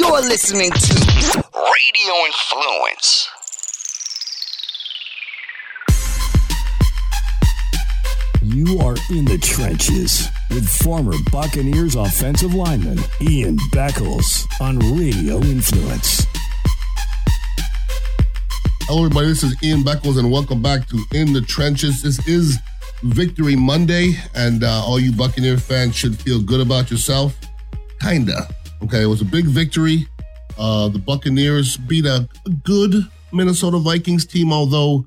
You're listening to Radio Influence. You are in the trenches with former Buccaneers offensive lineman Ian Beckles on Radio Influence. Hello, everybody. This is Ian Beckles, and welcome back to In the Trenches. This is Victory Monday, and uh, all you Buccaneer fans should feel good about yourself. Kinda. Okay, it was a big victory. Uh, the Buccaneers beat a, a good Minnesota Vikings team, although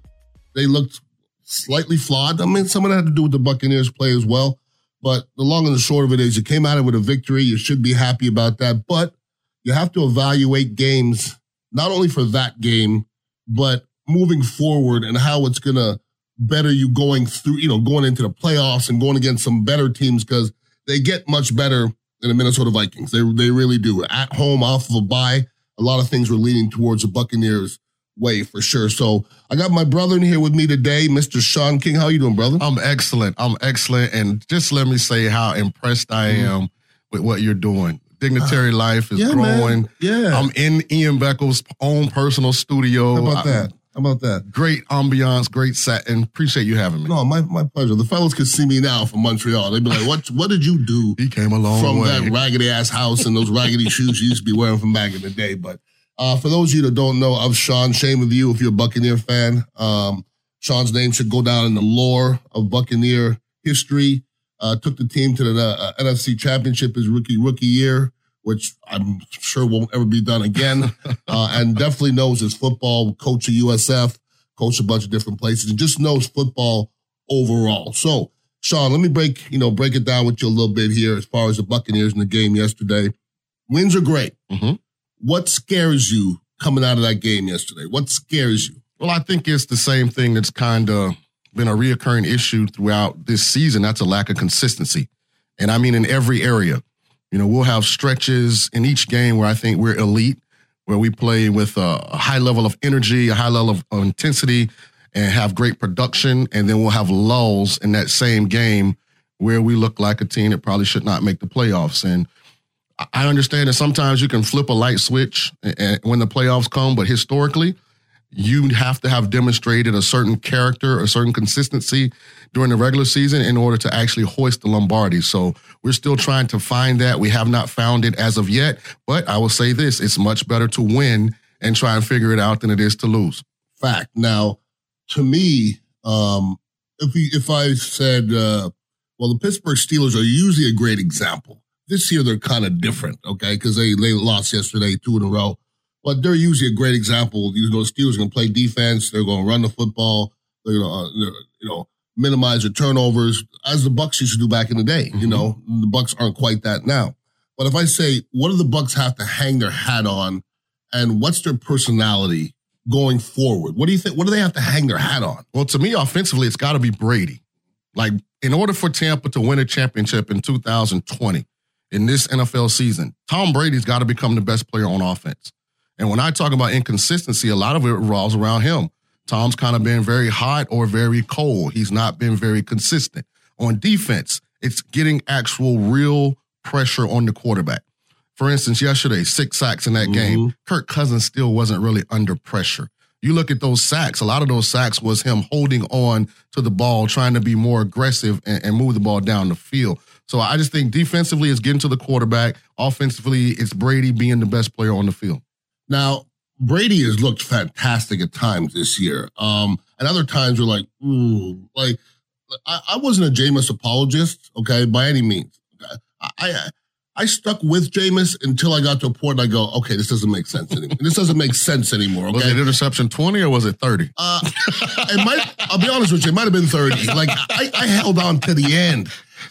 they looked slightly flawed. I mean, some of that had to do with the Buccaneers play as well. But the long and the short of it is you came out of it with a victory. You should be happy about that. But you have to evaluate games, not only for that game, but moving forward and how it's going to better you going through, you know, going into the playoffs and going against some better teams because they get much better than the Minnesota Vikings. They, they really do. At home, off of a bye, a lot of things were leaning towards the Buccaneers way for sure. So I got my brother in here with me today, Mr. Shaun King. How you doing, brother? I'm excellent. I'm excellent. And just let me say how impressed I mm-hmm. am with what you're doing. Dignitary uh, Life is yeah, growing. Man. Yeah. I'm in Ian Beckles' own personal studio. How about that? How about that? Great ambiance, great set, and appreciate you having me. No, my, my pleasure. The fellas could see me now from Montreal. They'd be like, "What What did you do?" He came a long from way. that raggedy ass house and those raggedy shoes you used to be wearing from back in the day. But uh, for those of you that don't know of Shaun, shame of you if you're a Buccaneer fan. Um, Shaun's name should go down in the lore of Buccaneer history. Uh, took the team to the uh, NFC Championship his rookie rookie year which I'm sure won't ever be done again. uh, and definitely knows his football, coach of USF, coach a bunch of different places, and just knows football overall. So, Shaun, let me break, you know, break it down with you a little bit here as far as the Buccaneers in the game yesterday. Wins are great. Mm-hmm. What scares you coming out of that game yesterday? What scares you? Well, I think it's the same thing that's kind of been a reoccurring issue throughout this season. That's a lack of consistency. And I mean in every area. You know, we'll have stretches in each game where I think we're elite, where we play with a high level of energy, a high level of intensity, and have great production. And then we'll have lulls in that same game where we look like a team that probably should not make the playoffs. And I understand that sometimes you can flip a light switch when the playoffs come, but historically, you have to have demonstrated a certain character, a certain consistency during the regular season in order to actually hoist the Lombardi. So we're still trying to find that. We have not found it as of yet, but I will say this, it's much better to win and try and figure it out than it is to lose. Fact. Now, to me, um, if we, if I said, uh, well, the Pittsburgh Steelers are usually a great example. This year they're kind of different, okay? Because they they lost yesterday, two in a row. But they're usually a great example. You know, the Steelers are going to play defense. They're going to run the football. They're going to, uh, you know, minimize your turnovers, as the Bucks used to do back in the day. Mm-hmm. You know, the Bucks aren't quite that now. But if I say, what do the Bucks have to hang their hat on, and what's their personality going forward? What do you think? What do they have to hang their hat on? Well, to me, offensively, it's got to be Brady. Like, in order for Tampa to win a championship in 2020 in this NFL season, Tom Brady's got to become the best player on offense. And when I talk about inconsistency, a lot of it revolves around him. Tom's kind of been very hot or very cold. He's not been very consistent. On defense, it's getting actual real pressure on the quarterback. For instance, yesterday, six sacks in that mm-hmm. game. Kirk Cousins still wasn't really under pressure. You look at those sacks, a lot of those sacks was him holding on to the ball, trying to be more aggressive and, and move the ball down the field. So I just think defensively, it's getting to the quarterback. Offensively, it's Brady being the best player on the field. Now, Brady has looked fantastic at times this year. Um, and other times we're like, ooh, like I, I wasn't a Jameis apologist, okay, by any means. I, I I stuck with Jameis until I got to a point I go, okay, this doesn't make sense anymore. this doesn't make sense anymore. Okay? Was it interception 20 or was it 30? Uh, it might, I'll be honest with you, it might have been 30. Like I, I held on to the end.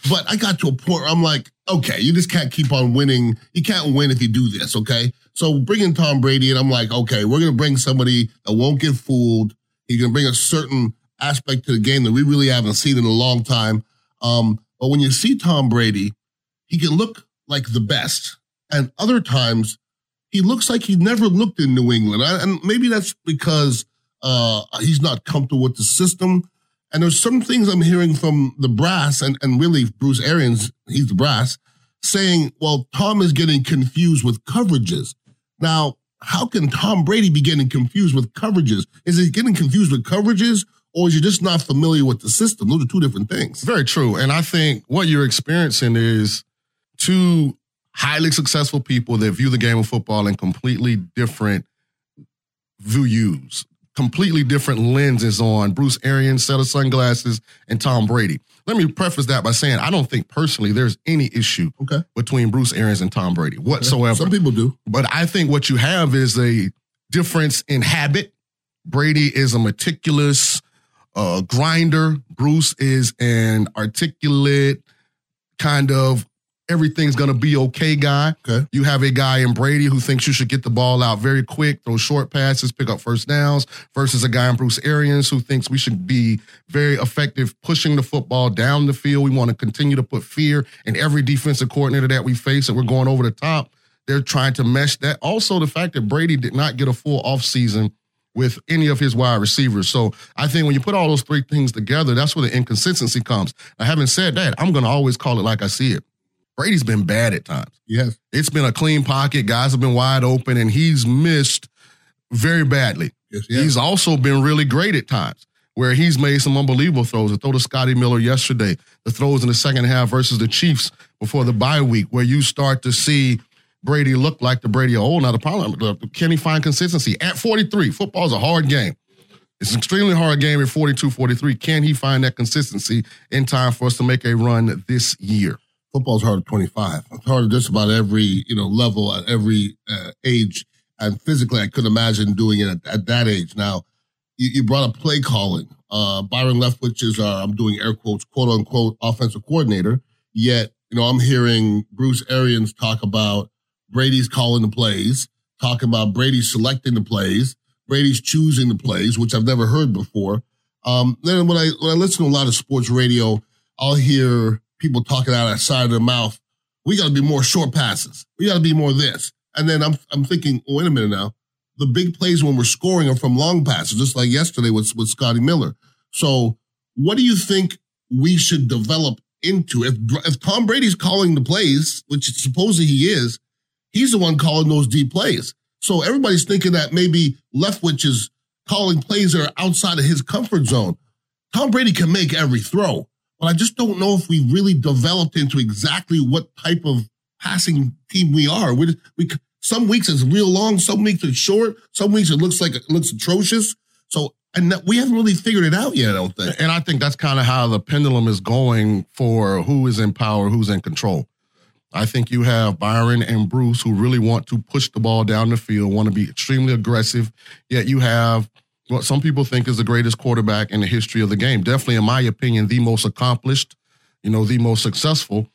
But I got to a point where I'm like, okay, you just can't keep on winning. You can't win if you do this, okay? So bringing Tom Brady and I'm like, okay, we're to bring somebody that won't get fooled. He's to bring a certain aspect to the game that we really haven't seen in a long time. Um, but when you see Tom Brady, he can look like the best. And other times, he looks like he never looked in New England. And maybe that's because uh, he's not comfortable with the system. And there's some things I'm hearing from the brass and, and really Bruce Arians, he's the brass, saying, well, Tom is getting confused with coverages. Now, how can Tom Brady be getting confused with coverages? Is he getting confused with coverages or is he just not familiar with the system? Those are two different things. Very true. And I think what you're experiencing is two highly successful people that view the game of football in completely different views, completely different lenses on Bruce Arians, set of sunglasses, and Tom Brady. Let me preface that by saying I don't think personally there's any issue Okay. between Bruce Arians and Tom Brady whatsoever. Some people do. But I think what you have is a difference in habit. Brady is a meticulous uh, grinder. Bruce is an articulate, kind of everything's going to be okay guy. Okay. You have a guy in Brady who thinks you should get the ball out very quick, throw short passes, pick up first downs, versus a guy in Bruce Arians who thinks we should be very effective pushing the football down the field. We want to continue to put fear in every defensive coordinator that we face, and we're going over the top. They're trying to mesh that. Also, the fact that Brady did not get a full offseason with any of his wide receivers. So I think when you put all those three things together, that's where the inconsistency comes. Now, having said that, I'm going to always call it like I see it. Brady's been bad at times. Yes. It's been a clean pocket. Guys have been wide open, and he's missed very badly. Yes. yes. He's also been really great at times where he's made some unbelievable throws. The throw to Scotty Miller yesterday, the throws in the second half versus the Chiefs before the bye week, where you start to see Brady look like the Brady of old. Now, the problem, can he find consistency? At 43, football's a hard game. It's an extremely hard game at 42, 43. Can he find that consistency in time for us to make a run this year? Football's hard at 25. It's hard at just about every, you know, level at every uh, age. And physically, I couldn't imagine doing it at, at that age. Now, you, you brought up play calling. Uh, Byron Leftwich is, uh, I'm doing air quotes, quote unquote, offensive coordinator. Yet, you know, I'm hearing Bruce Arians talk about Brady's calling the plays, talking about Brady selecting the plays, Brady's choosing the plays, which I've never heard before. Um, then when I when I listen to a lot of sports radio, I'll hear people talking out of the side of their mouth. We got to be more short passes. We got to be more this. And then I'm I'm thinking, oh, wait a minute now. The big plays when we're scoring are from long passes, just like yesterday with with Scotty Miller. So, what do you think we should develop into? If if Tom Brady's calling the plays, which supposedly he is, he's the one calling those deep plays. So everybody's thinking that maybe Leftwich is calling plays that are outside of his comfort zone. Tom Brady can make every throw, but I just don't know if we really developed into exactly what type of passing team we are. We, we some weeks it's real long, some weeks it's short, some weeks it looks like it looks atrocious. So and that, we haven't really figured it out yet. I don't think. And I think that's kind of how the pendulum is going for who is in power, who's in control. I think you have Byron and Bruce who really want to push the ball down the field, want to be extremely aggressive. Yet you have what some people think is the greatest quarterback in the history of the game. Definitely, in my opinion, the most accomplished, you know, the most successful.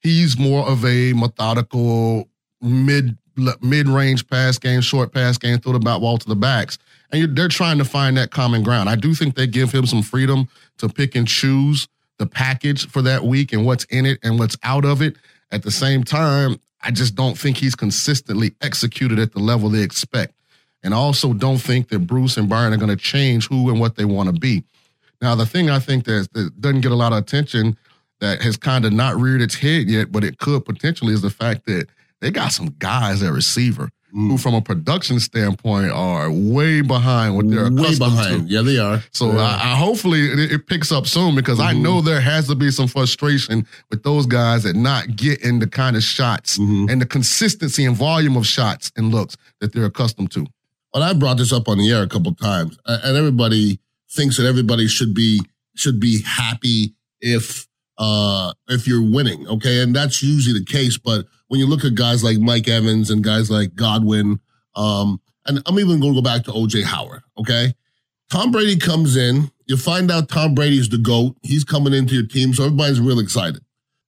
He's more of a methodical mid mid range pass game, short pass game, throw the bat ball to the backs, and they're trying to find that common ground. I do think they give him some freedom to pick and choose the package for that week and what's in it and what's out of it. At the same time, I just don't think he's consistently executed at the level they expect. And I also don't think that Bruce and Byron are going to change who and what they want to be. Now, the thing I think that, that doesn't get a lot of attention that has kind of not reared its head yet, but it could potentially is the fact that they got some guys at receiver who, from a production standpoint, are way behind what they're Way accustomed behind. to. Yeah, they are. So Yeah. I, I hopefully it, it picks up soon because I Mhm. know there has to be some frustration with those guys that not getting the kind of shots Mhm. and the consistency and volume of shots and looks that they're accustomed to. Well, I brought this up on the air a couple times, and everybody thinks that everybody should be should be happy if uh if you're winning, okay, and that's usually the case. But when you look at guys like Mike Evans and guys like Godwin, um, and I'm even going to go back to OJ Howard, okay. Tom Brady comes in, you find out Tom Brady's the goat. He's coming into your team, so everybody's real excited.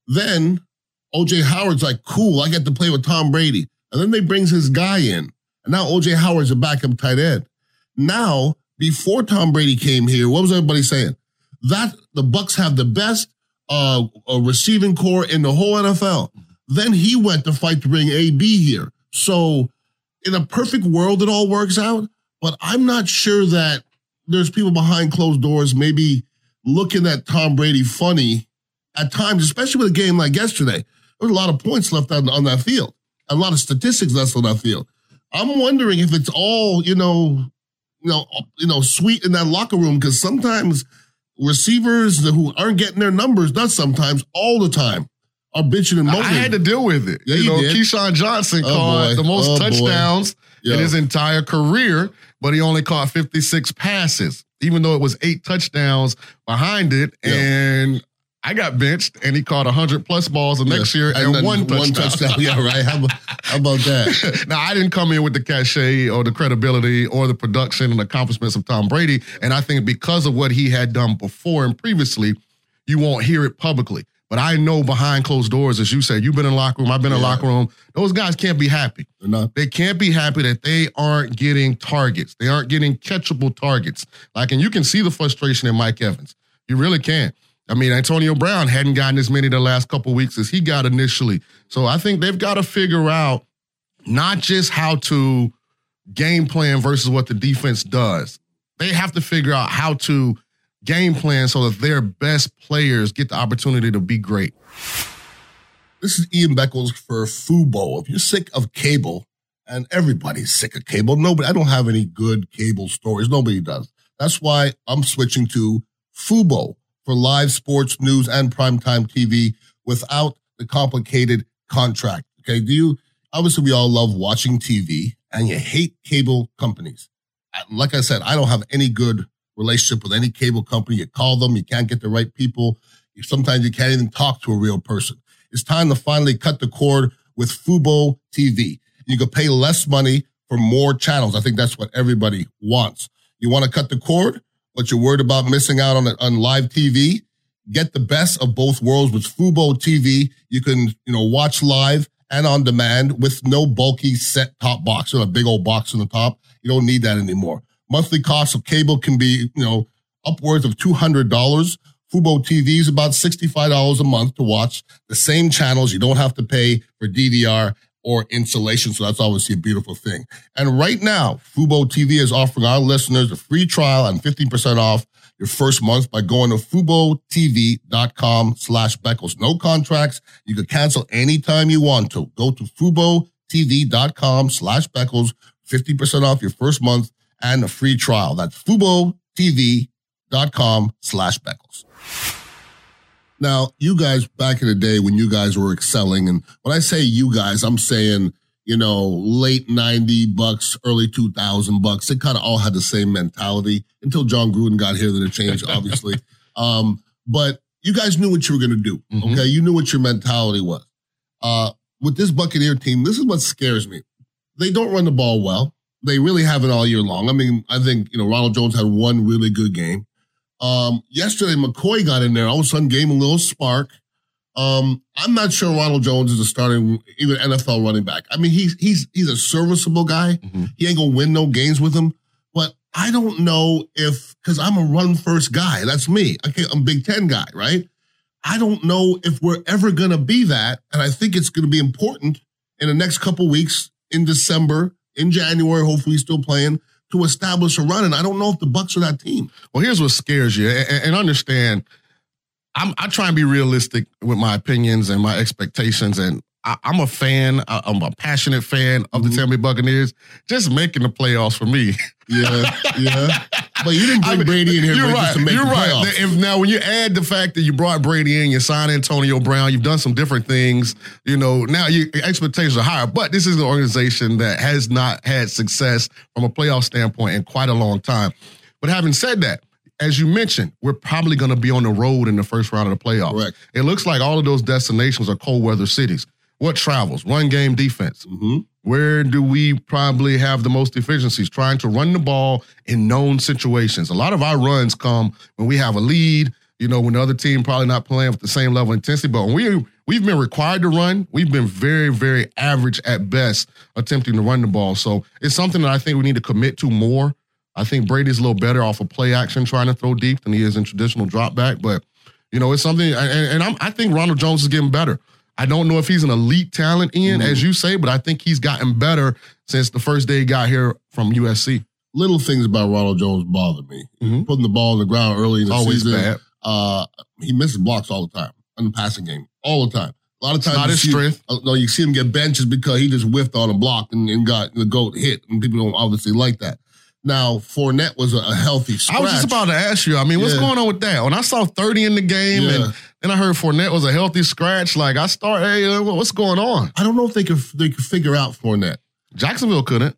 Then OJ Howard's like, cool, I get to play with Tom Brady, and then they brings his guy in. Now OJ Howard's a backup tight end. Now, before Tom Brady came here, what was everybody saying? That the Bucks have the best uh, uh, receiving corps in the whole NFL. Then he went to fight to bring AB here. So, in a perfect world, it all works out. But I'm not sure that there's people behind closed doors maybe looking at Tom Brady funny at times, especially with a game like yesterday. There a lot of points left on, on that field, a lot of statistics left on that field. I'm wondering if it's all you know, you know, you know, sweet in that locker room because sometimes receivers who aren't getting their numbers, not sometimes, all the time, are bitching and moaning. I had to deal with it. Yeah, you know, did. Keyshawn Johnson Oh, caught boy. the most Oh, touchdowns Yeah. in his entire career, but he only caught 56 passes, even though it was eight touchdowns behind it. Yeah. And I got benched, and he caught 100 plus balls the next year and, then one touchdown. Yeah, right. How about, how about that? now I didn't come in with the cachet or the credibility or the production and accomplishments of Tom Brady, and I think because of what he had done before and previously, you won't hear it publicly. But I know behind closed doors, as you said, you've been in locker room, I've been in the locker room. Those guys can't be happy. They can't be happy that they aren't getting targets. They aren't getting catchable targets. Like, and you can see the frustration in Mike Evans. You really can. I mean, Antonio Brown hadn't gotten as many the last couple weeks as he got initially. So I think they've got to figure out not just how to game plan versus what the defense does. They have to figure out how to game plan so that their best players get the opportunity to be great. This is Ian Beckles for Fubo. If you're sick of cable, and everybody's sick of cable, nobody, I don't have any good cable stories. Nobody does. That's why I'm switching to Fubo for live sports news and primetime TV without the complicated contract. Okay. Do you, obviously we all love watching TV and you hate cable companies. Like I said, I don't have any good relationship with any cable company. You call them, you can't get the right people. Sometimes you can't even talk to a real person. It's time to finally cut the cord with Fubo TV. You can pay less money for more channels. I think that's what everybody wants. You want to cut the cord, but you're worried about missing out on on live TV. Get the best of both worlds with Fubo TV. You can, you know, watch live and on demand with no bulky set top box or a big old box on the top. You don't need that anymore. Monthly cost of cable can be, you know, upwards of $200. Fubo TV is about $65 a month to watch the same channels. You don't have to pay for DVR or insulation. So that's obviously a beautiful thing. And right now, Fubo TV is offering our listeners a free trial and 15% off your first month by going to FuboTV.com slash Beckles. No contracts. You can cancel anytime you want to. Go to FuboTV.com slash Beckles, 50% off your first month and a free trial. That's FuboTV.com slash Beckles. Now, you guys back in the day when you guys were excelling, and when I say you guys, I'm saying, you know, late 90 bucks, early 2000 bucks. They kind of all had the same mentality until Jon Gruden got here, then it changed, obviously. um, but you guys knew what you were going to do. Mhm. Okay. You knew what your mentality was. Uh, with this Buccaneer team, this is what scares me. They don't run the ball well. They really haven't all year long. I mean, I think, you know, Ronald Jones had one really good game. Um, yesterday, McCoy got in there. All of a sudden, gave him a little spark. Um, I'm not sure Ronald Jones is a starting, even NFL running back. I mean, he's he's he's a serviceable guy. Mhm. He ain't gonna win no games with him. But I don't know if because I'm a run first guy. That's me. Okay, I'm a Big Ten guy, right? I don't know if we're ever gonna be that, and I think it's gonna be important in the next couple weeks in December, in January. Hopefully, still playing to establish a run. And I don't know if the Bucks are that team. Well, here's what scares you, and, and understand. I'm I try and be realistic with my opinions and my expectations, and I, I'm a fan. I, I'm a passionate fan of the mm-hmm. Tampa Bay Buccaneers. Just making the playoffs for me. Yeah, yeah. But you didn't bring I mean, Brady in here You're just right. to make You're the right. playoffs. If now when you add the fact that you brought Brady in, you signed Antonio Brown, you've done some different things. You know now your expectations are higher. But this is an organization that has not had success from a playoff standpoint in quite a long time. But having said that, as you mentioned, we're probably going to be on the road in the first round of the playoffs. Correct. It looks like all of those destinations are cold weather cities. What travels? Run game defense. hmm Where do we probably have the most efficiencies? Trying to run the ball in known situations. A lot of our runs come when we have a lead, you know, when the other team probably not playing with the same level of intensity. But when we we've been required to run, we've been very, very average at best attempting to run the ball. So it's something that I think we need to commit to more. I think Brady's a little better off of play action trying to throw deep than he is in traditional drop back. But you know, it's something, and, and I'm, I think Ronald Jones is getting better. I don't know if he's an elite talent, Ian, Mhm. as you say, but I think he's gotten better since the first day he got here from USC. Little things about Ronald Jones bother me. Mhm. Putting the ball on the ground early in the always season. bad. Uh, he misses blocks all the time in the passing game, all the time. A lot of times, not you his see- strength. uh, no, you see him get benches because he just whiffed on a block and, and got the goat hit, and people don't obviously like that. Now, Fournette was a, healthy scratch. I was just about to ask you. I mean, what's Yeah. going on with that? When I saw 30 in the game Yeah. and then I heard Fournette was a healthy scratch, like I start, hey, what's going on? I don't know if they could they could figure out Fournette. Jacksonville couldn't.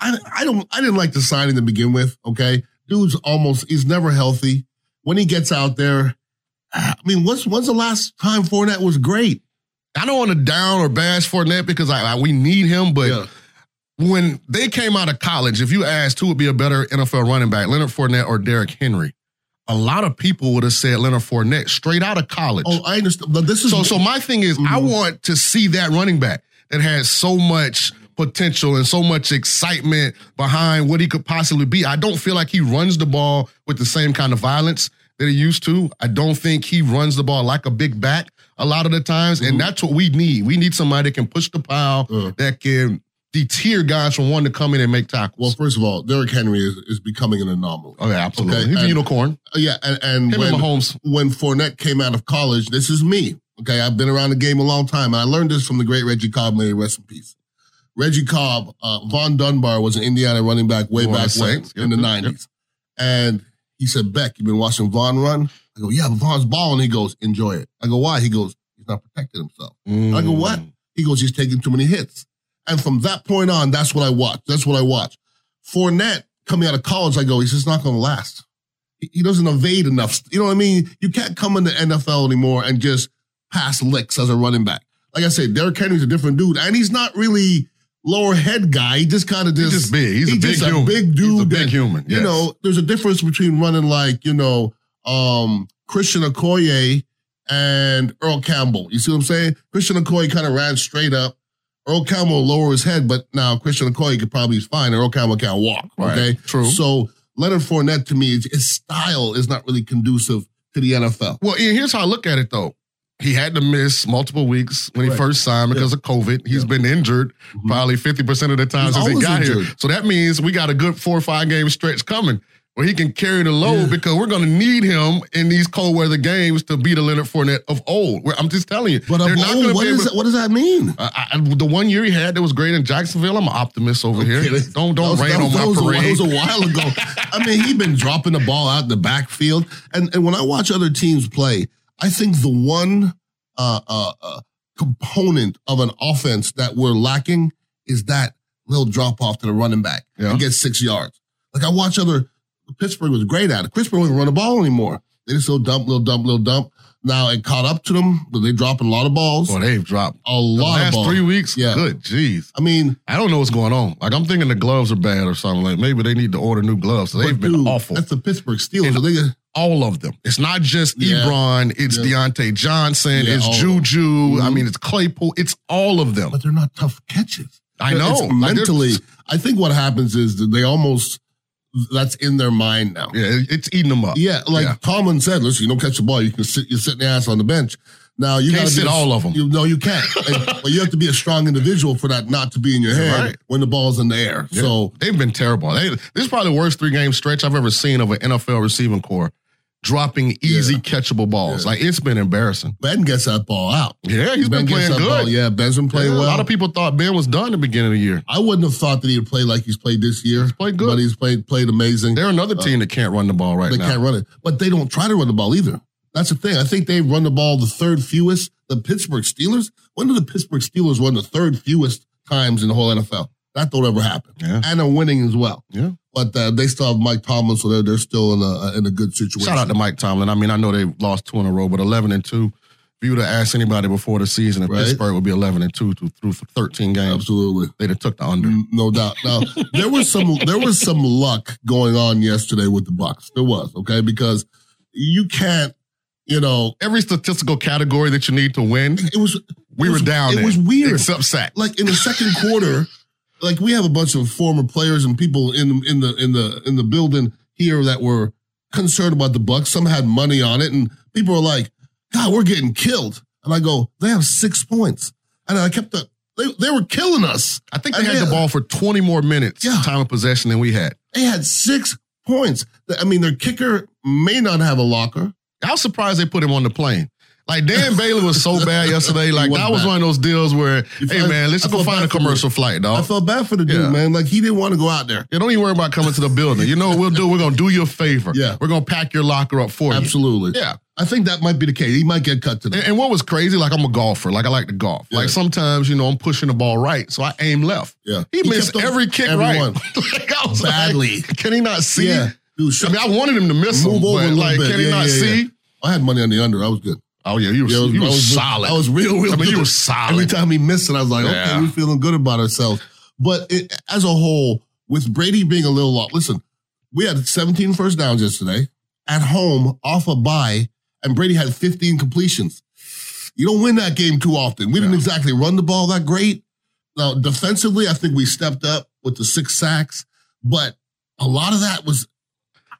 I, I don't I didn't like the signing to begin with. Okay, dude's almost he's never healthy. When he gets out there, I mean, what's when's the last time Fournette was great? I don't want to down or bash Fournette because I, I we need him, but Yeah. When they came out of college, if you asked who would be a better NFL running back, Leonard Fournette or Derrick Henry, a lot of people would have said Leonard Fournette straight out of college. Oh, I understand. But this is So, so my thing is, I Mhm. want to see that running back that has so much potential and so much excitement behind what he could possibly be. I don't feel like he runs the ball with the same kind of violence that he used to. I don't think he runs the ball like a big back a lot of the times, and that's what we need. We need somebody that can push the pile, Uh. that can deter guys from wanting to come in and make tackles. well, first of all, Derrick Henry is, is becoming an anomaly. oh yeah, absolutely. okay, He's a unicorn. Yeah, and, and Him when, and Mahomes. when Fournette came out of college, this is me. Okay, I've been around the game a long time. I learned this from the great Reggie Cobb. May rest in peace. Reggie Cobb, uh, Vaughn Dunbar was an Indiana running back way back when Saints. in the Yep, nineties, and he said, "Beck, you've been watching Vaughn run?" I go, "Yeah, but Vaughn's balling." He goes, "Enjoy it." I go, "Why?" He goes, "He's not protecting himself." I go, "What?" He goes, "He's taking too many hits." And from that point on, that's what I watch. That's what I watch. Fournette coming out of college, I go, he's just not going to last. He- doesn't evade enough. You know what I mean? You can't come in the NFL anymore and just pass licks as a running back. Like I said, Derrick Henry's a different dude, and he's not really lower head guy. He just kind of He's just just big. He's a big just human. a big He's dude. a big that, human. You know, there's a difference between running like you know um, Christian Okoye and Earl Campbell. You see what I'm saying? Christian Okoye kind of ran straight up. Earl Campbell will lower his head, but now Christian Okoye could probably is fine. Earl Campbell can't walk. Right. Okay, True. So Leonard Fournette to me, his style is not really conducive to the NFL. Well, Ian, here's how I look at it though. He had to miss multiple weeks when he first signed because of COVID. He's Yeah. been injured Mhm. probably 50% of the time He's since he got here. So that means we got a good four or five game stretch coming where he can carry the load Yeah. because we're going to need him in these cold weather games to be the Leonard Fournette of old. Where- I'm just telling you. But they're not old, what, be able- what does that mean? Uh, I, the one year he had that was great in Jacksonville, I'm an optimist over here. Okay, Don't don't was- rain on my a- parade. That was a while ago. I mean, he'd been dropping the ball out in the backfield, and and when I watch other teams play, I think the one uh, uh, uh, component of an offense that we're lacking is that little drop off to the running back Yeah. and get six yards. Like I watch other. Pittsburgh was great at it. Pittsburgh won't run the ball anymore. They just little dump, little dump, little dump. Now it caught up to them, but they dropping a lot of balls. Boy, they've dropped a the lot of last three weeks. Yeah. Good, jeez. I mean, I don't know what's going on. Like I'm thinking the gloves are bad or something. Like maybe they need to order new gloves. They've but been dude, awful. That's the Pittsburgh Steelers. And- They- all of them. It's not just Yeah. Ebron. It's Yeah. Diontae Johnson. Yeah, it's all of them. Juju. I Mhm. mean, it's Claypool. It's all of them. but they're not tough catches. I know. It's mentally, I think what happens is that they almost that's in their mind now. Yeah, it's eating them up. Yeah, like Yeah. Tomlin said, listen, you don't catch the ball, you can sit, you sit the ass on the bench. Now you Can't sit all of 'em. You, no, you can't. And- but you have to be a strong individual for that not to be in your head Right. when the ball's in the air. Yeah. So they've been terrible. They, this is probably the worst three game stretch I've ever seen of an NFL receiving corps dropping easy Yeah. catchable balls. Yeah. Like it's been embarrassing. Ben gets that ball out. Yeah, he's ben been playing good. Ball. Yeah, Ben's been playing Yeah, well. A lot of people thought Ben was done at the beginning of the year. I wouldn't have thought that he'd play like he's played this year. He's played good. but he's played played amazing. They're another team that can't run the ball right they now. can't run it, but they don't try to run the ball either. That's the thing. I think they run the ball the third fewest. The Pittsburgh Steelers. When do the Pittsburgh Steelers run the third fewest times in the whole NFL? That don't ever happen. Yeah. And they're winning as well. Yeah. But uh, they still have Mike Tomlin, so they're, they're still in a in a good situation. Shout out to Mike Tomlin. I mean, I know they lost two in a row, but eleven and two. If you would have asked anybody before the season if Right. Pittsburgh would be eleven and two through, through thirteen games, Absolutely. they'd have took the under. No doubt. Now there was some there was some luck going on yesterday with the Bucks. There was okay because you can't, you know, Every statistical category that you need to win, it was we it were down. It in, was weird. except sack. like in the second quarter, like we have a bunch of former players and people in in the in the in the building here that were concerned about the Bucks. Some had money on it, and people were like, "God, we're getting killed." And I go, "They have six points," and I kept the they they were killing us. I think they And had the ball for twenty more minutes Yeah. time of possession than we had. They had six points. I mean, their kicker may not have a locker. I was surprised they put him on the plane. Like Dan Bailey was so bad yesterday. Like that was one of those deals where, You hey man, let's go find a commercial flight, dog. I felt bad for the dude, Yeah. man. Like he didn't want to go out there. Yeah, don't even worry about coming to the building. You know what we'll do? We're gonna do you a favor. Yeah. We're gonna pack your locker up for Absolutely. you. Absolutely. Yeah. I think that might be the case. He might get cut today. And, and what was crazy, like I'm a golfer, like I like to golf. Yeah. Like sometimes, you know, I'm pushing the ball right, so I aim left. Yeah. He, He missed every kick everyone. right. like I was Badly. Like, can he not see? Yeah. Dude, I mean, I wanted him to miss him, Move over but like, bit. can he not see? I had money on the under. I was good. Oh yeah, you was, Yeah, was, I was, was solid. I was real, real. I mean, good. was solid. Every time he missed it, I was like, okay, we're feeling good about ourselves. But it, as a whole, with Brady being a little off, listen, we had 17 first downs yesterday at home off a bye, and Brady had 15 completions. You don't win that game too often. We didn't exactly run the ball that great. Now, defensively, I think we stepped up with the six sacks, but a lot of that was,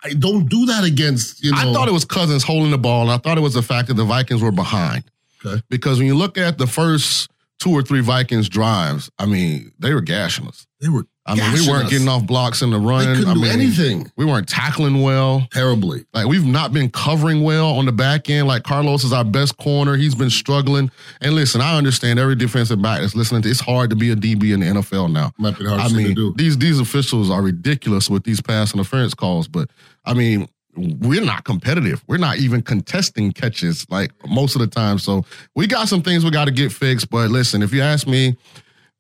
I don't do that against, you know. I thought it was Cousins holding the ball, and I thought it was the fact that the Vikings were behind. Okay. Because when you look at the first two or three Vikings drives, I mean, they were gashing us. they were I mean, we weren't us. getting off blocks in the They run. couldn't I do mean, anything We weren't tackling well. terribly. Like we've not been covering well on the back end. Like Carlos is our best corner. He's been struggling. And listen, I understand every defensive back that's listening to it's hard to be a DB in the NFL now. Might be hardest I mean, to do. these these officials are ridiculous with these pass interference calls. But I mean, we're not competitive. We're not even contesting catches like most of the time. So we got some things we got to get fixed. But listen, if you ask me,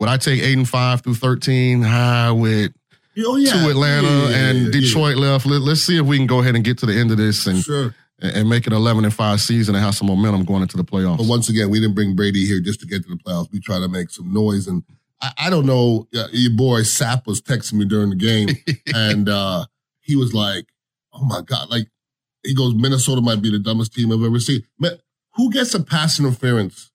would I take eight and five through thirteen? I with Oh, yeah. to Atlanta Yeah, and Detroit left. Let, us see if we can go ahead and get to the end of this and Sure. and make it 11 and 5 season and have some momentum going into the playoffs. But once again, we didn't bring Brady here just to get to the playoffs. We try to make some noise. And I, I don't know, your boy Sapp was texting me during the game, and uh, he was like, oh my God. Like, he goes, Minnesota might be the dumbest team I've ever seen. Man, who gets a pass interference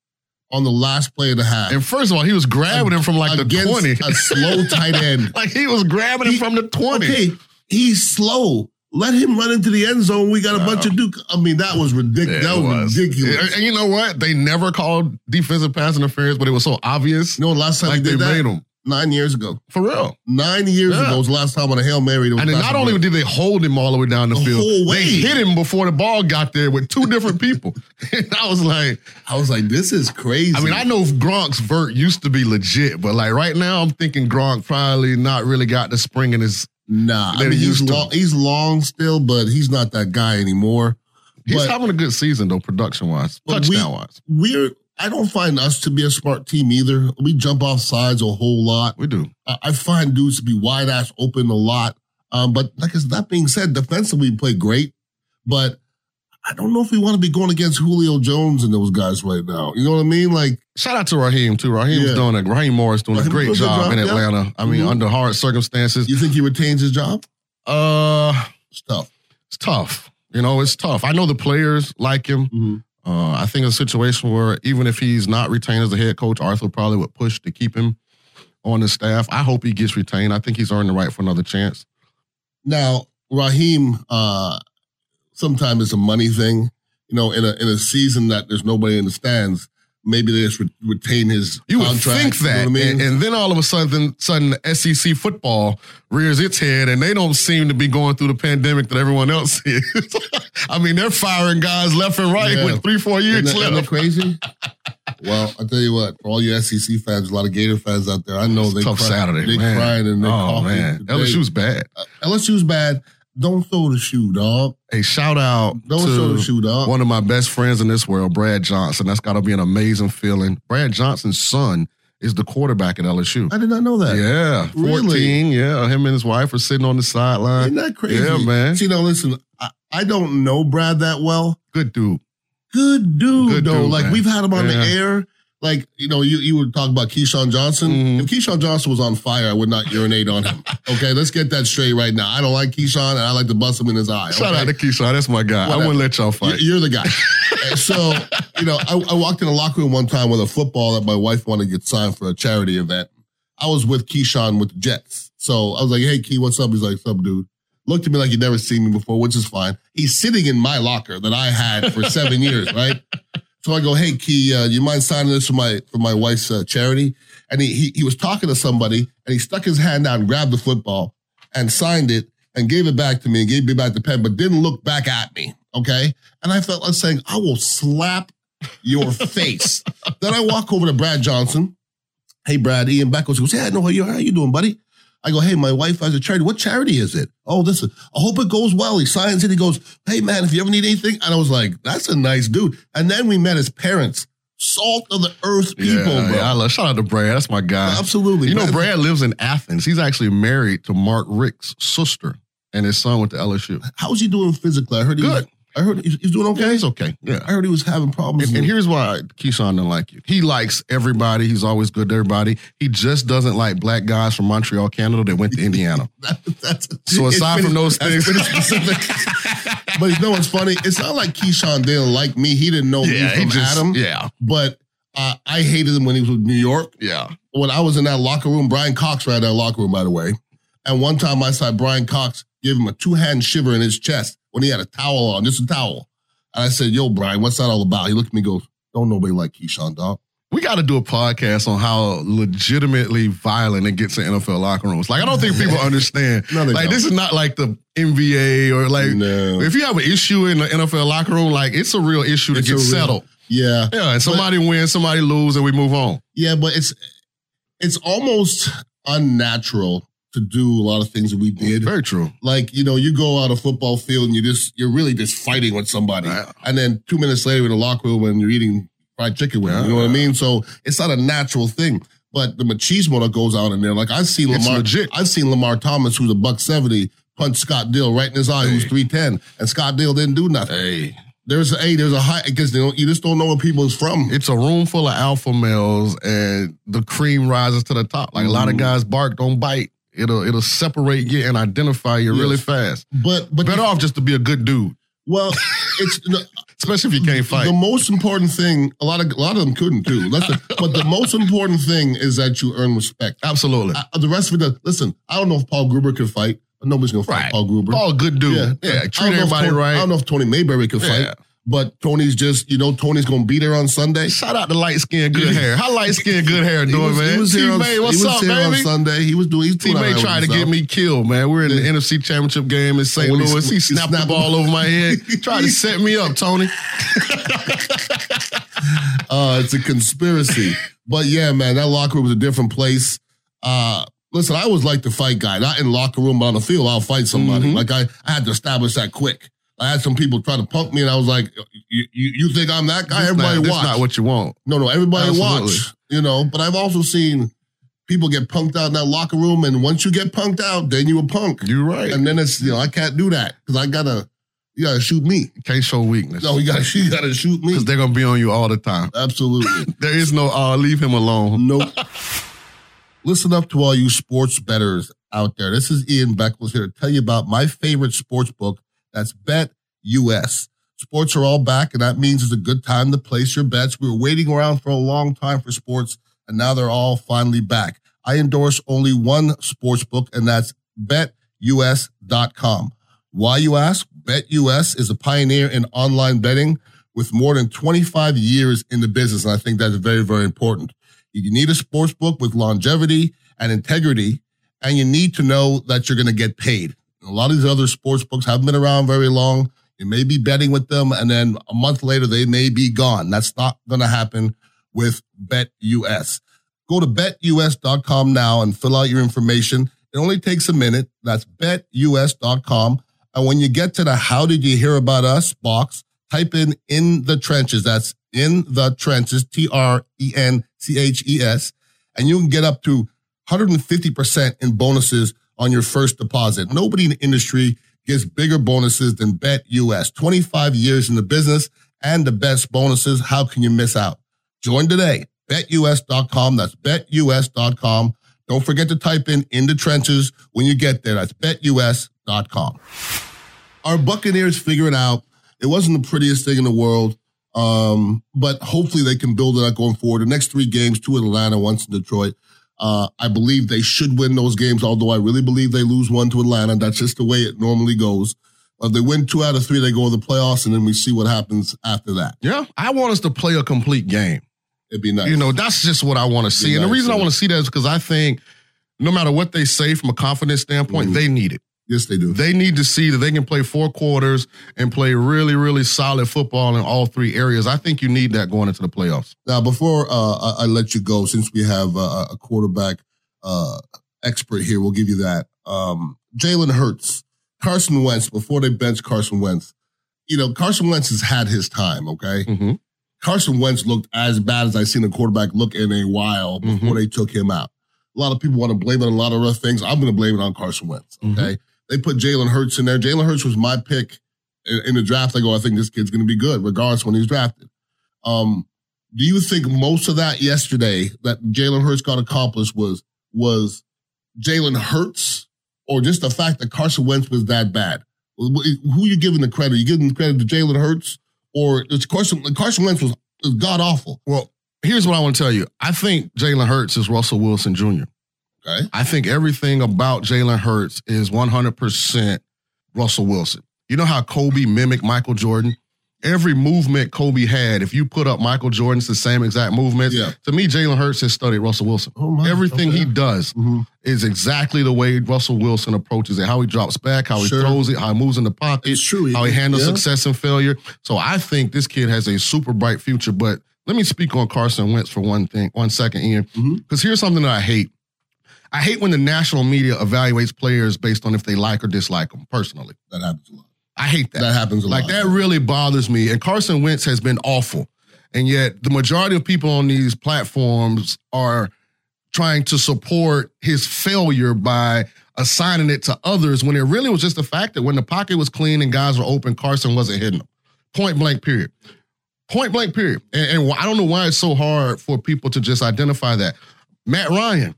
on the last play of the half? and first of all, he was grabbing him from like the 20. a slow tight end. like he was grabbing him He- from the 20. Okay, he's slow. Let him run into the end zone. We got a bunch of Duke. I mean, that was ridiculous. Yeah, that it was, ridiculous. And, you know what? They never called defensive pass interference, but it was so obvious. You know, last time like they did that? made them. Nine years ago. For real. Nine years Yeah. ago was the last time on a Hail Mary. And not only did they hold him all the way down the, The field, they hit him before the ball got there with two different people. and I was like, I was like, this is crazy. I mean, I know Gronk's vert used to be legit, but like right now, I'm thinking Gronk probably not really got the spring in his. nah. I mean, he's long, he's long still, but he's not that guy anymore. He's But- having a good season though, production wise, But we- touchdown wise. We're. I don't find us to be a smart team either. We jump off sides a whole lot. We do. I, I find dudes to be wide ass open a lot. Um, but like I said, that being said, defensively we play great, but I don't know if we want to be going against Julio Jones and those guys right now. You know what I mean? Like, Shout out to Raheem too. Raheem's Yeah. doing a Raheem Morris doing Raheem a great doing a good job, job, in yeah. Atlanta. I mean, Mhm. under hard circumstances. you think he retains his job? Uh, It's tough. it's tough. You know, it's tough. I know the players like him. Mhm. Uh, I think a situation where even if he's not retained as a head coach, Arthur probably would push to keep him on the staff. I hope he gets retained. I think he's earned the right for another chance. Now, Raheem, uh, sometimes it's a money thing. You know, in a in a season that there's nobody in the stands, maybe they just re- retain his You would contract. think you know that, I mean? and, and then all of a sudden, sudden, the SEC football rears its head, and they don't seem to be going through the pandemic that everyone else is. I mean, they're firing guys left and right Yeah. with three, four years Isn't that, isn't that left. crazy? well, I tell you what, for all you SEC fans, a lot of Gator fans out there, I know they Tough cry, Saturday, they man. crying and they oh man, today. LSU's bad. Uh, LSU's bad. Don't throw the shoe, dog. Hey, shout out Don't throw the to shoe, dog. one of my best friends in this world, Brad Johnson. That's got to be an amazing feeling. Brad Johnson's son is the quarterback at LSU. I did not know that. Yeah, Really? 14. Yeah, him and his wife are sitting on the sideline. Isn't that crazy? Yeah, man. See, now listen, I, I don't know Brad that well. Good dude. Good dude, Good though. dude, like man. we've had him on Yeah. the air. Like you know, you you would talk about Keyshawn Johnson. Mhm. If Keyshawn Johnson was on fire, I would not urinate on him. Okay, let's get that straight right now. I don't like Keyshawn, and I like to bust him in his eye. Shout okay? out to Keyshawn. That's my guy. I Whatever. wouldn't let y'all fight. You- You're the guy. So, you know, I, I walked in a locker room one time with a football that my wife wanted to get signed for a charity event. I was with Keyshawn with the Jets. So I was like, hey, Key, what's up? He's like, what's up, dude? Looked at me like he'd never seen me before, which is fine. He's sitting in my locker that I had for seven years, right? So I go, hey, Key, uh, you mind signing this for my for my wife's uh, charity? And he, he he was talking to somebody and he stuck his hand out and grabbed the football and signed it and gave it back to me and gave me back the pen, but didn't look back at me. Okay. And I felt like saying, I will slap your face. then I walk over to Brad Johnson. Hey, Brad, Ian Beckles. He goes, Yeah, I know how you How you doing, buddy? I go, Hey, my wife has a charity. What charity is it? Oh, this is, I hope it goes well. He signs it. He goes, Hey, man, if you ever need anything. And I was like, That's a nice dude. And then we met his parents. Salt of the earth people, yeah, bro. yeah, I love, shout out to Brad. That's my guy. Absolutely. You know. Brad lives in Athens. He's actually married to Mark Richt's sister, and his son went to LSU. How's he doing physically? I heard he Good. I heard he's, he's doing Yeah, okay. he's okay. Yeah. I heard he was having problems. And, and here's why Keyshawn doesn't like you. He likes everybody. He's always good to everybody. He just doesn't like black guys from Montreal, Canada that went to Indiana. That- that's So aside from those things- but you know what's funny? It's not like Keyshawn didn't like me. He didn't know me he from just- Adam. Yeah. But uh, I hated him when he was with New York. Yeah. When I was in that locker room, Brian Cox ran that locker room, by the way. And one time I saw Brian Cox give him a two hand shiver in his chest when he had a towel on, just a towel. And I said, Yo, Brian, what's that all about? He looked at me and goes, Don't nobody like Keyshawn, dog. We got to do a podcast on how legitimately violent it gets in NFL locker rooms. Like, I don't think people understand. No, like, don't. this is not like the NBA or like, No. if you have an issue in the NFL locker room, like, it's a real issue to It's get real- settled. Yeah. Yeah. And somebody wins, somebody loses, and we move on. Yeah, but it's it's almost unnatural to do a lot of things that we did. Very true. Like, you know, you go out a football field and you just you're really just fighting with somebody. Yeah. And then two minutes later in the locker room and you're eating fried chicken with them. You know what I mean? So it's not a natural thing. But the machismo that goes on in there, like I've seen It's Lamar legit. I've seen Lamar Thomas, who's a buck seventy, punch Scott Dill right in his eye, who's three ten, and Scott Dill didn't do nothing. Hey. There's a hey, there's a high because they you just don't know where people is from. It's a room full of alpha males, and the cream rises to the top. Like a lot of Mhm. guys bark, don't bite. It'll it'll separate you and identify you really fast. but but Better off just to be a good dude, well, it's especially if you can't fight. The most important thing, a lot of a lot of them couldn't do. Listen, but the most important thing is that you earn respect. Absolutely. Uh, the rest of it, listen, I don't know if Paul Gruber could fight, nobody's gonna fight Right. Paul Gruber. Paul, good dude. Yeah, I don't treat everybody Tony- right. I don't know if Tony Mayberry could Yeah. fight, but Tony's just, you know, Tony's gonna be there on Sunday. Shout out to light skin, good hair. How light skin, good hair doing, was, man? he was here on, what's he was up, here on? Sunday. He was doing. He's doing all T-May right tried to get me killed, man. We're in the Yeah. NFC Championship game in St. when Louis. He he snapped the snapped ball over my head. He tried to set me up, Tony. Uh, it's a conspiracy. but yeah, man, that locker room was a different place. Uh, listen, I always like the fight guy, not in locker room, but on the field, I'll fight somebody. Mhm. Like I, I had to establish that quick. I had some people try to punk me, and I was like, "You, you, you think I'm that guy? This everybody not, watch. not what you want. no, no, everybody Absolutely. watch. You know, but I've also seen people get punked out in that locker room, and once you get punked out, then you a punk, You're right. and then it's you know I can't do that because I gotta, you gotta shoot me. Can't show weakness. No, you gotta, you gotta shoot me. Because they're going to be on you all the time. Absolutely. There is no, uh, leave him alone. Nope. Listen up to all you sports bettors out there. This is Ian Beckles here to tell you about my favorite sports book. That's Bet US. Sports are all back, and that means it's a good time to place your bets. We were waiting around for a long time for sports, and now they're all finally back. I endorse only one sports book, and that's betus.com. Why you ask? BetUS is a pioneer in online betting with more than 25 years in the business, and I think that's very, very important. You need a sports book with longevity and integrity, and you need to know that you're going to get paid. A lot of these other sports books haven't been around very long. You may be betting with them, and then a month later they may be gone. That's not going to happen with BetUS. Go to betus.com now and fill out your information. It only takes a minute. That's betus.com. And when you get to the How Did You Hear About Us box, type in in the trenches. That's in the trenches, T R E N C H E S. And you can get up to 150% in bonuses on your first deposit. Nobody in the industry gets bigger bonuses than BetUS. 25 years in the business and the best bonuses. How can you miss out? Join today. BetUS.com. That's BetUS.com. Don't forget to type in in the trenches when you get there. That's BetUS.com. Our Buccaneers figure it out. It wasn't the prettiest thing in the world, um, but hopefully they can build it up going forward. The next three games, two in Atlanta, once in Detroit. Uh, I believe they should win those games, although I really believe they lose one to Atlanta. That's just the way it normally goes. If they win two out of three, they go to the playoffs, and then we see what happens after that. Yeah. I want us to play a complete game. It'd be nice. You know, that's just what I want to see. And the reason I want to see that is because I think no matter what they say from a confidence standpoint, Mhm. they need it. Yes, they do. They need to see that they can play four quarters and play really, really solid football in all three areas. I think you need that going into the playoffs. Now, before uh, I, I let you go, since we have uh, a quarterback uh, expert here, we'll give you that. Um, Jalen Hurts, Carson Wentz. Before they bench Carson Wentz, you know Carson Wentz has had his time. Okay, Mm-hmm. Carson Wentz looked as bad as I've seen a quarterback look in a while before they took him out. A lot of people want to blame it on a lot of other things. I'm going to blame it on Carson Wentz. Okay. They put Jalen Hurts in there. Jalen Hurts was my pick in, in the draft. I go, I think this kid's going to be good, regardless when he's drafted. Um, do you think most of that yesterday that Jalen Hurts got accomplished was was Jalen Hurts or just the fact that Carson Wentz was that bad? Who you giving the credit? You giving the credit to Jalen Hurts or it's Carson Carson Wentz was, was god awful. Well, here's what I want to tell you. I think Jalen Hurts is Russell Wilson Jr. Okay. I think everything about Jalen Hurts is 100% Russell Wilson. You know how Kobe mimicked Michael Jordan? Every movement Kobe had, if you put up Michael Jordan's the same exact movements, Yeah. to me, Jalen Hurts has studied Russell Wilson. Oh, my. Everything Okay. he does Mhm. is exactly the way Russell Wilson approaches it. How he drops back, how he throws it, how he moves in the pocket, It's true. how he handles Yeah. success and failure. So I think this kid has a super bright future. But let me speak on Carson Wentz for one thing, one second, Ian. Mhm. Because here's something that I hate. I hate when the national media evaluates players based on if they like or dislike them personally. That happens a lot. I hate that. That happens a like lot. Like that really bothers me. And Carson Wentz has been awful. And yet the majority of people on these platforms are trying to support his failure by assigning it to others when it really was just the fact that when the pocket was clean and guys were open, Carson wasn't hitting them. Point blank, period. Point blank, period. And, and I don't know why it's so hard for people to just identify that. Matt Ryan,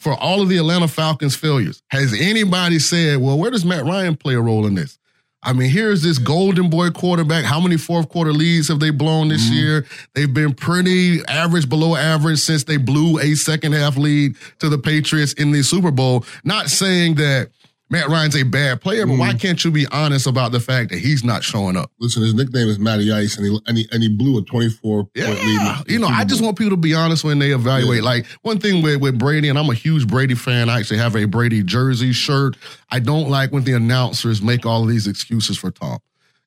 for all of the Atlanta Falcons failures, has anybody said, well, where does Matt Ryan play a role in this? I mean, here's this golden boy quarterback. How many fourth quarter leads have they blown this mm-hmm. year? They've been pretty average, below average since they blew a second half lead to the Patriots in the Super Bowl. Not saying that Matt Ryan's a bad player, but why mm. can't you be honest about the fact that he's not showing up? Listen, his nickname is Matty Ice, and he and he, and he blew a 24 point lead. Yeah, the you know, I just want people to be honest when they evaluate. Yeah. Like one thing with, with Brady, and I'm a huge Brady fan. I actually have a Brady jersey shirt. I don't like when the announcers make all of these excuses for Tom.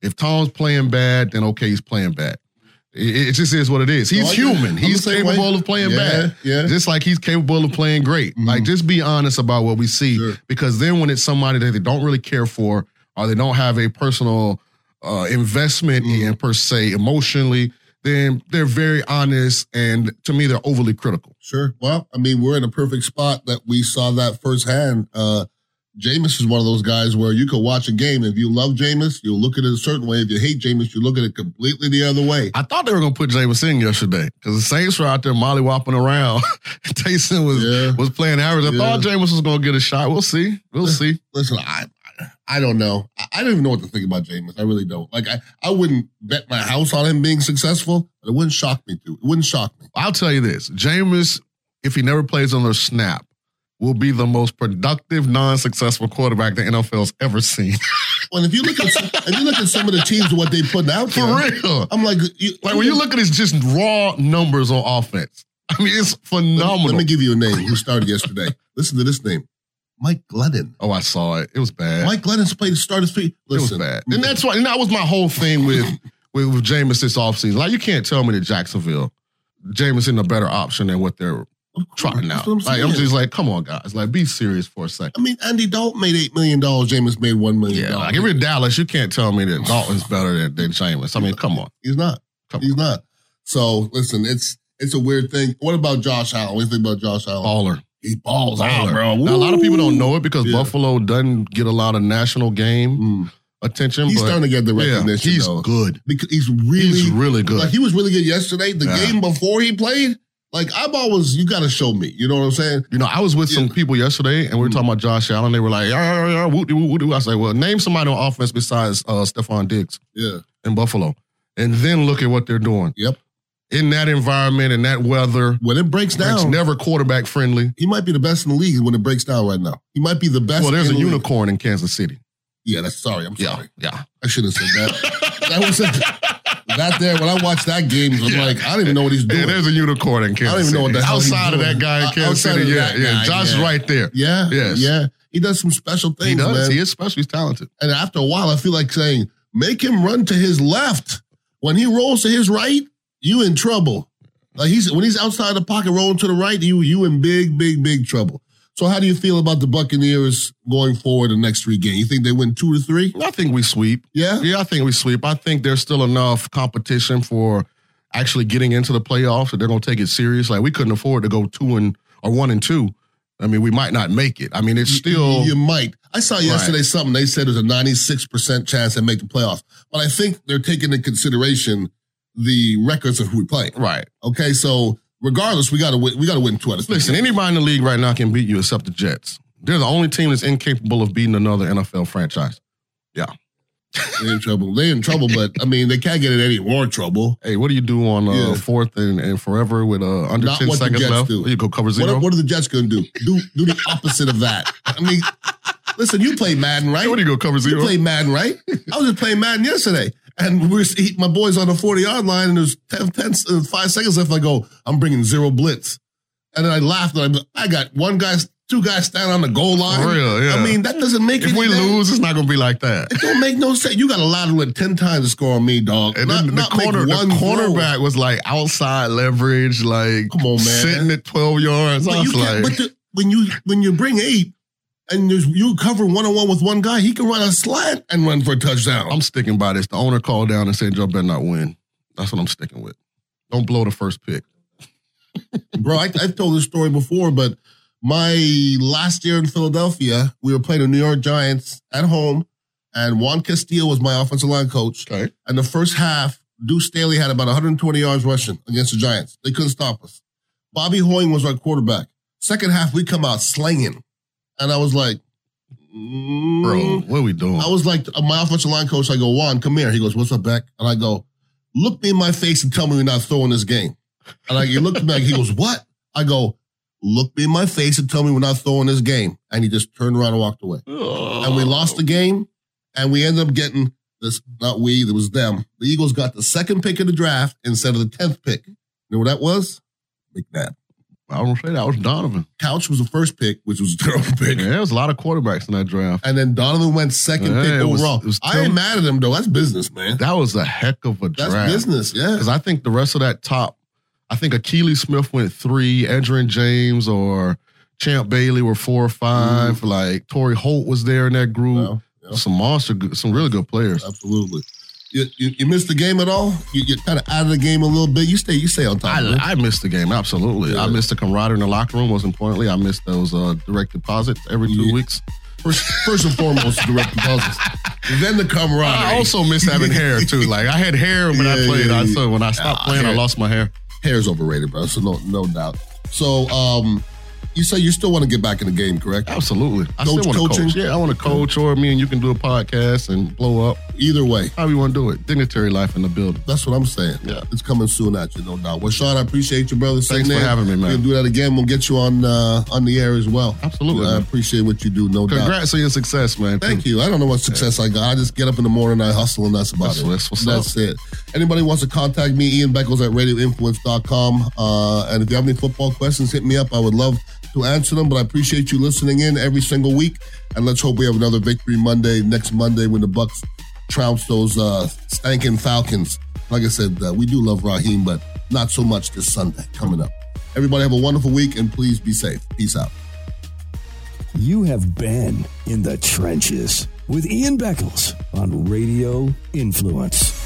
If Tom's playing bad, then okay, he's playing bad. It, it just is what it is. He's No, I get it. human. He's capable way. of playing Yeah, bad. yeah. Just like he's capable of playing great. Mhm. Like just be honest about what we see. Sure. Because then when it's somebody that they don't really care for or they don't have a personal uh, investment Mhm. in per se emotionally, then they're very honest and to me they're overly critical. Sure. Well, I mean, we're in a perfect spot that we saw that firsthand. Uh, Jameis is one of those guys where you could watch a game. If you love Jameis, you'll look at it a certain way. If you hate Jameis, you look at it completely the other way. I thought they were gonna put Jameis in yesterday because the Saints were out there mollywopping around. Taysom was Yeah. was playing average. I Yeah. thought Jameis was gonna get a shot. We'll see. We'll see. Listen, I, I, don't know. I, I don't even know what to think about Jameis. I really don't. Like, I, I wouldn't bet my house on him being successful, but it wouldn't shock me to. It wouldn't shock me. I'll tell you this: Jameis, if he never plays another snap, will be the most productive, non-successful quarterback the NFL's ever seen. Well, if you look at some, if you look at some of the teams and what they put out For there, real. I'm like, you, Like when you look at his just raw numbers on offense, I mean, it's phenomenal. Let me give you a name who started yesterday. Listen to this name, Mike Glennon. oh, I saw it. It was bad. Mike Glennon's played started three. it was Listen, bad. And that's why, and that was my whole thing with with, with Jameis this offseason. Like, you can't tell me that Jacksonville, Jameis isn't a better option than what they're trotting out. I'm like, I'm just like, come on, guys. Like, be serious for a second. I mean, Andy Dalton made eight million dollars. Jameis made one million Yeah, like if you're Dallas, you can't tell me that Dalton's better than, than Jameis. I mean, come on. He's not. Come He's not. So listen, it's it's a weird thing. What about Josh Allen? What do you think about Josh Allen? Baller. He balls out, bro. Now, a lot of people don't know it because Yeah. Buffalo doesn't get a lot of national game Mm. attention. He's but starting to get the yeah, recognition. he's though. good. because he's really He's really good. Like he was really good yesterday. The Yeah. game before he played, like I'm always, you got to show me. You know what I'm saying? You know, I was with some people yesterday, and we were Mm. talking about Josh Allen. They were like, yeah, yeah, yeah, woo, woo. I said, well, name somebody on offense besides uh, Stefon Diggs Yeah. in Buffalo, and then look at what they're doing Yep. in that environment and that weather. When it breaks It's down, never quarterback friendly. he might be the best in the league when it breaks down right now. He might be the best. Well, there's a in the league. unicorn in Kansas City. Yeah, that's sorry. I'm sorry. yeah. I shouldn't have said that. that was that there. When I watched that game, I'm Yeah. like, I don't even know what he's doing. Yeah, there's a unicorn in Kansas I don't even know what the hell Outside of doing. that guy in Uh, Kansas outside City, yeah, yeah. guy, Josh is yeah. right there. yeah, Yes. yeah. He does some special things. He does. Man. He is special. He's talented. And after a while, I feel like saying, make him run to his left. When he rolls to his right, you in trouble. Like he's when he's outside the pocket rolling to the right, you you in big, big, big trouble. So how do you feel about the Buccaneers going forward the next three games? You think they win two to three? I think we sweep. Yeah. Yeah, I think we sweep. I think there's still enough competition for actually getting into the playoffs that they're going to take it serious. Like we couldn't afford to go two and or one and two. I mean, we might not make it. I mean, it's still you, you might. I saw yesterday right. something they said there's a 96 percent chance they make the playoffs, but I think they're taking into consideration the records of who we play. Right. Okay. So regardless, we got to win. We got to win two out of three. Listen, anybody in the league right now can beat you except the Jets. They're the only team that's incapable of beating another NFL franchise. Yeah. They're in trouble. They're in trouble, but I mean, they can't get in any more trouble. Hey, what do you do on uh, yeah. fourth and, and forever with uh, under Not ten seconds left? Do. You go cover zero. What, what, are the Jets going to do? Do do the opposite of that. I mean, listen, you play Madden, right? What do you go cover zero? You play Madden, right? I was just playing Madden yesterday. And we're my boys on the 40 yard line, and there's 10, 10 uh, five seconds left. I go, I'm bringing zero blitz. And then I laughed, and I, I got one guy, two guys standing on the goal line. For real, yeah. I mean, that doesn't make If we lose, it's not going to be like that. It don't make no sense. You got a lot to win 10 times to score on me, dog. And not, then the, corner, the cornerback was like outside leverage, like Come on, man. sitting at 12 yards. But I was like, but the, when you when you bring eight, and you cover one on one with one guy, he can run a slant and run for a touchdown. I'm sticking by this. The owner called down and said, "Joe better not win." That's what I'm sticking with. Don't blow the first pick, bro. I, have told this story before, but my last year in Philadelphia, we were playing the New York Giants at home, and Juan Castillo was my offensive line coach. Okay. And the first half, Deuce Staley had about 120 yards rushing against the Giants. They couldn't stop us. Bobby Hoying was our quarterback. Second half, we come out slinging. And I was like, mm. bro, what are we doing? I was like, my offensive line coach, I go, Juan, come here. He goes, what's up, Beck? And I go, look me in my face and tell me you're not throwing this game. And I, he looked at me, he goes, what? I go, look me in my face and tell me we're not throwing this game. And he just turned around and walked away. Oh. And we lost the game. And we ended up getting this, not we, it was them. The Eagles got the second pick of the draft instead of the 10th pick. You know what that was? McNabb. I gonna say that was Donovan. Couch was the first pick, which was a terrible pick. Yeah, there was a lot of quarterbacks in that draft. And then Donovan went second yeah, pick overall. Was, was I ain't mad at him though. That's business, man. That was a heck of a draft. That's business, yeah. Because I think the rest of that top, I think Akili Smith went three, Edgerrin James or Champ Bailey were four or five. Mm. Like Torry Holt was there in that group. Yeah. Some monster, some really good players. Absolutely. You, you, you, missed the game at all? You get kind of out of the game a little bit. You stay you stay on top. I, I missed the game absolutely. Yeah. I missed the camaraderie in the locker room. Most importantly, I missed those uh, direct deposits every two yeah. weeks. First, first and foremost, direct deposits. then the camaraderie. I also missed having hair too. Like I had hair when yeah, I played. I so when I stopped playing, hair, I lost my hair. Hair is overrated, bro. So no no doubt. So um, you say you still want to get back in the game, correct? Absolutely. I coach, still want to coach. Yeah, I want to coach, or me and you can do a podcast and blow up. Either way, how you want to do it? Dignitary life in the building. That's what I'm saying. Yeah, it's coming soon at you, no doubt. Well, Shaun, I appreciate you, brother. Thanks for having me, man. We'll do that again. We'll get you on uh, on the air as well. Absolutely. I appreciate what you do, no Congrats doubt. Congrats on your success, man. Thank you. I don't know what success yeah. I got. I just get up in the morning, I hustle, and that's about that's, it. That's what's That's up. it. Anybody wants to contact me, Ian Beckles at radioinfluence.com. Uh, and if you have any football questions, hit me up. I would love to answer them, but I appreciate you listening in every single week. And let's hope we have another victory Monday next Monday when the Bucs trounce those uh, stanking Falcons. Like I said, uh, we do love Raheem, but not so much this Sunday coming up. Everybody have a wonderful week and please be safe. Peace out. You have been in the trenches with Ian Beckles on Radio Influence.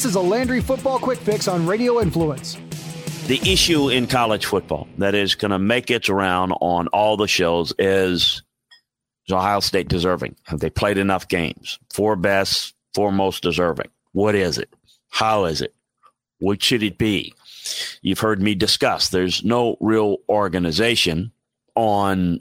This is a Landry Football Quick Fix on Radio Influence. The issue in college football that is going to make its round on all the shows is is Ohio State deserving? Have they played enough games? Four best, four most deserving. What is it? How is it? What should it be? You've heard me discuss. There's no real organization on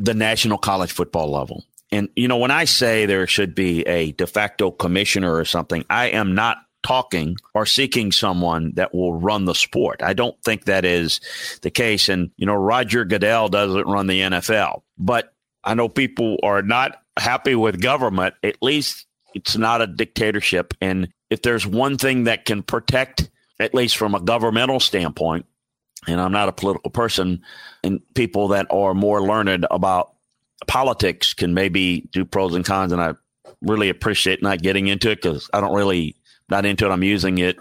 the national college football level. And, you know, when I say there should be a de facto commissioner or something, I am not talking or seeking someone that will run the sport. I don't think that is the case. And, you know, Roger Goodell doesn't run the NFL, but I know people are not happy with government. At least it's not a dictatorship. And if there's one thing that can protect, at least from a governmental standpoint, and I'm not a political person, and people that are more learned about politics can maybe do pros and cons. And I really appreciate not getting into it because I don't really not into it. I'm using it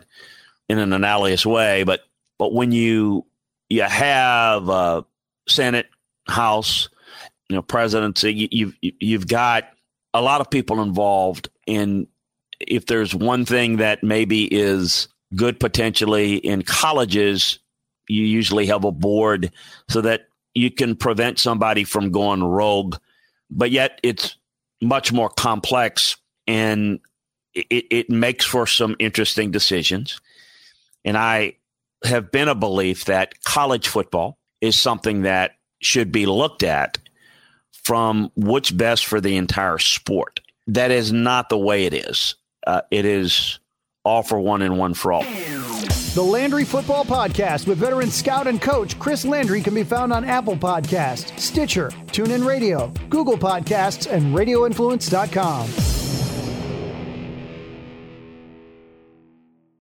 in an analogous way, but but when you you have a Senate, House, you know, presidency, you, you've you've got a lot of people involved in. If there's one thing that maybe is good potentially in colleges, you usually have a board so that you can prevent somebody from going rogue, but yet it's much more complex and it, it makes for some interesting decisions. And I have been a belief that college football is something that should be looked at from what's best for the entire sport. That is not the way it is. Uh, it is all for one and one for all. The Landry Football Podcast with veteran scout and coach Chris Landry can be found on Apple Podcast, Stitcher, TuneIn Radio, Google Podcasts, and RadioInfluence.com.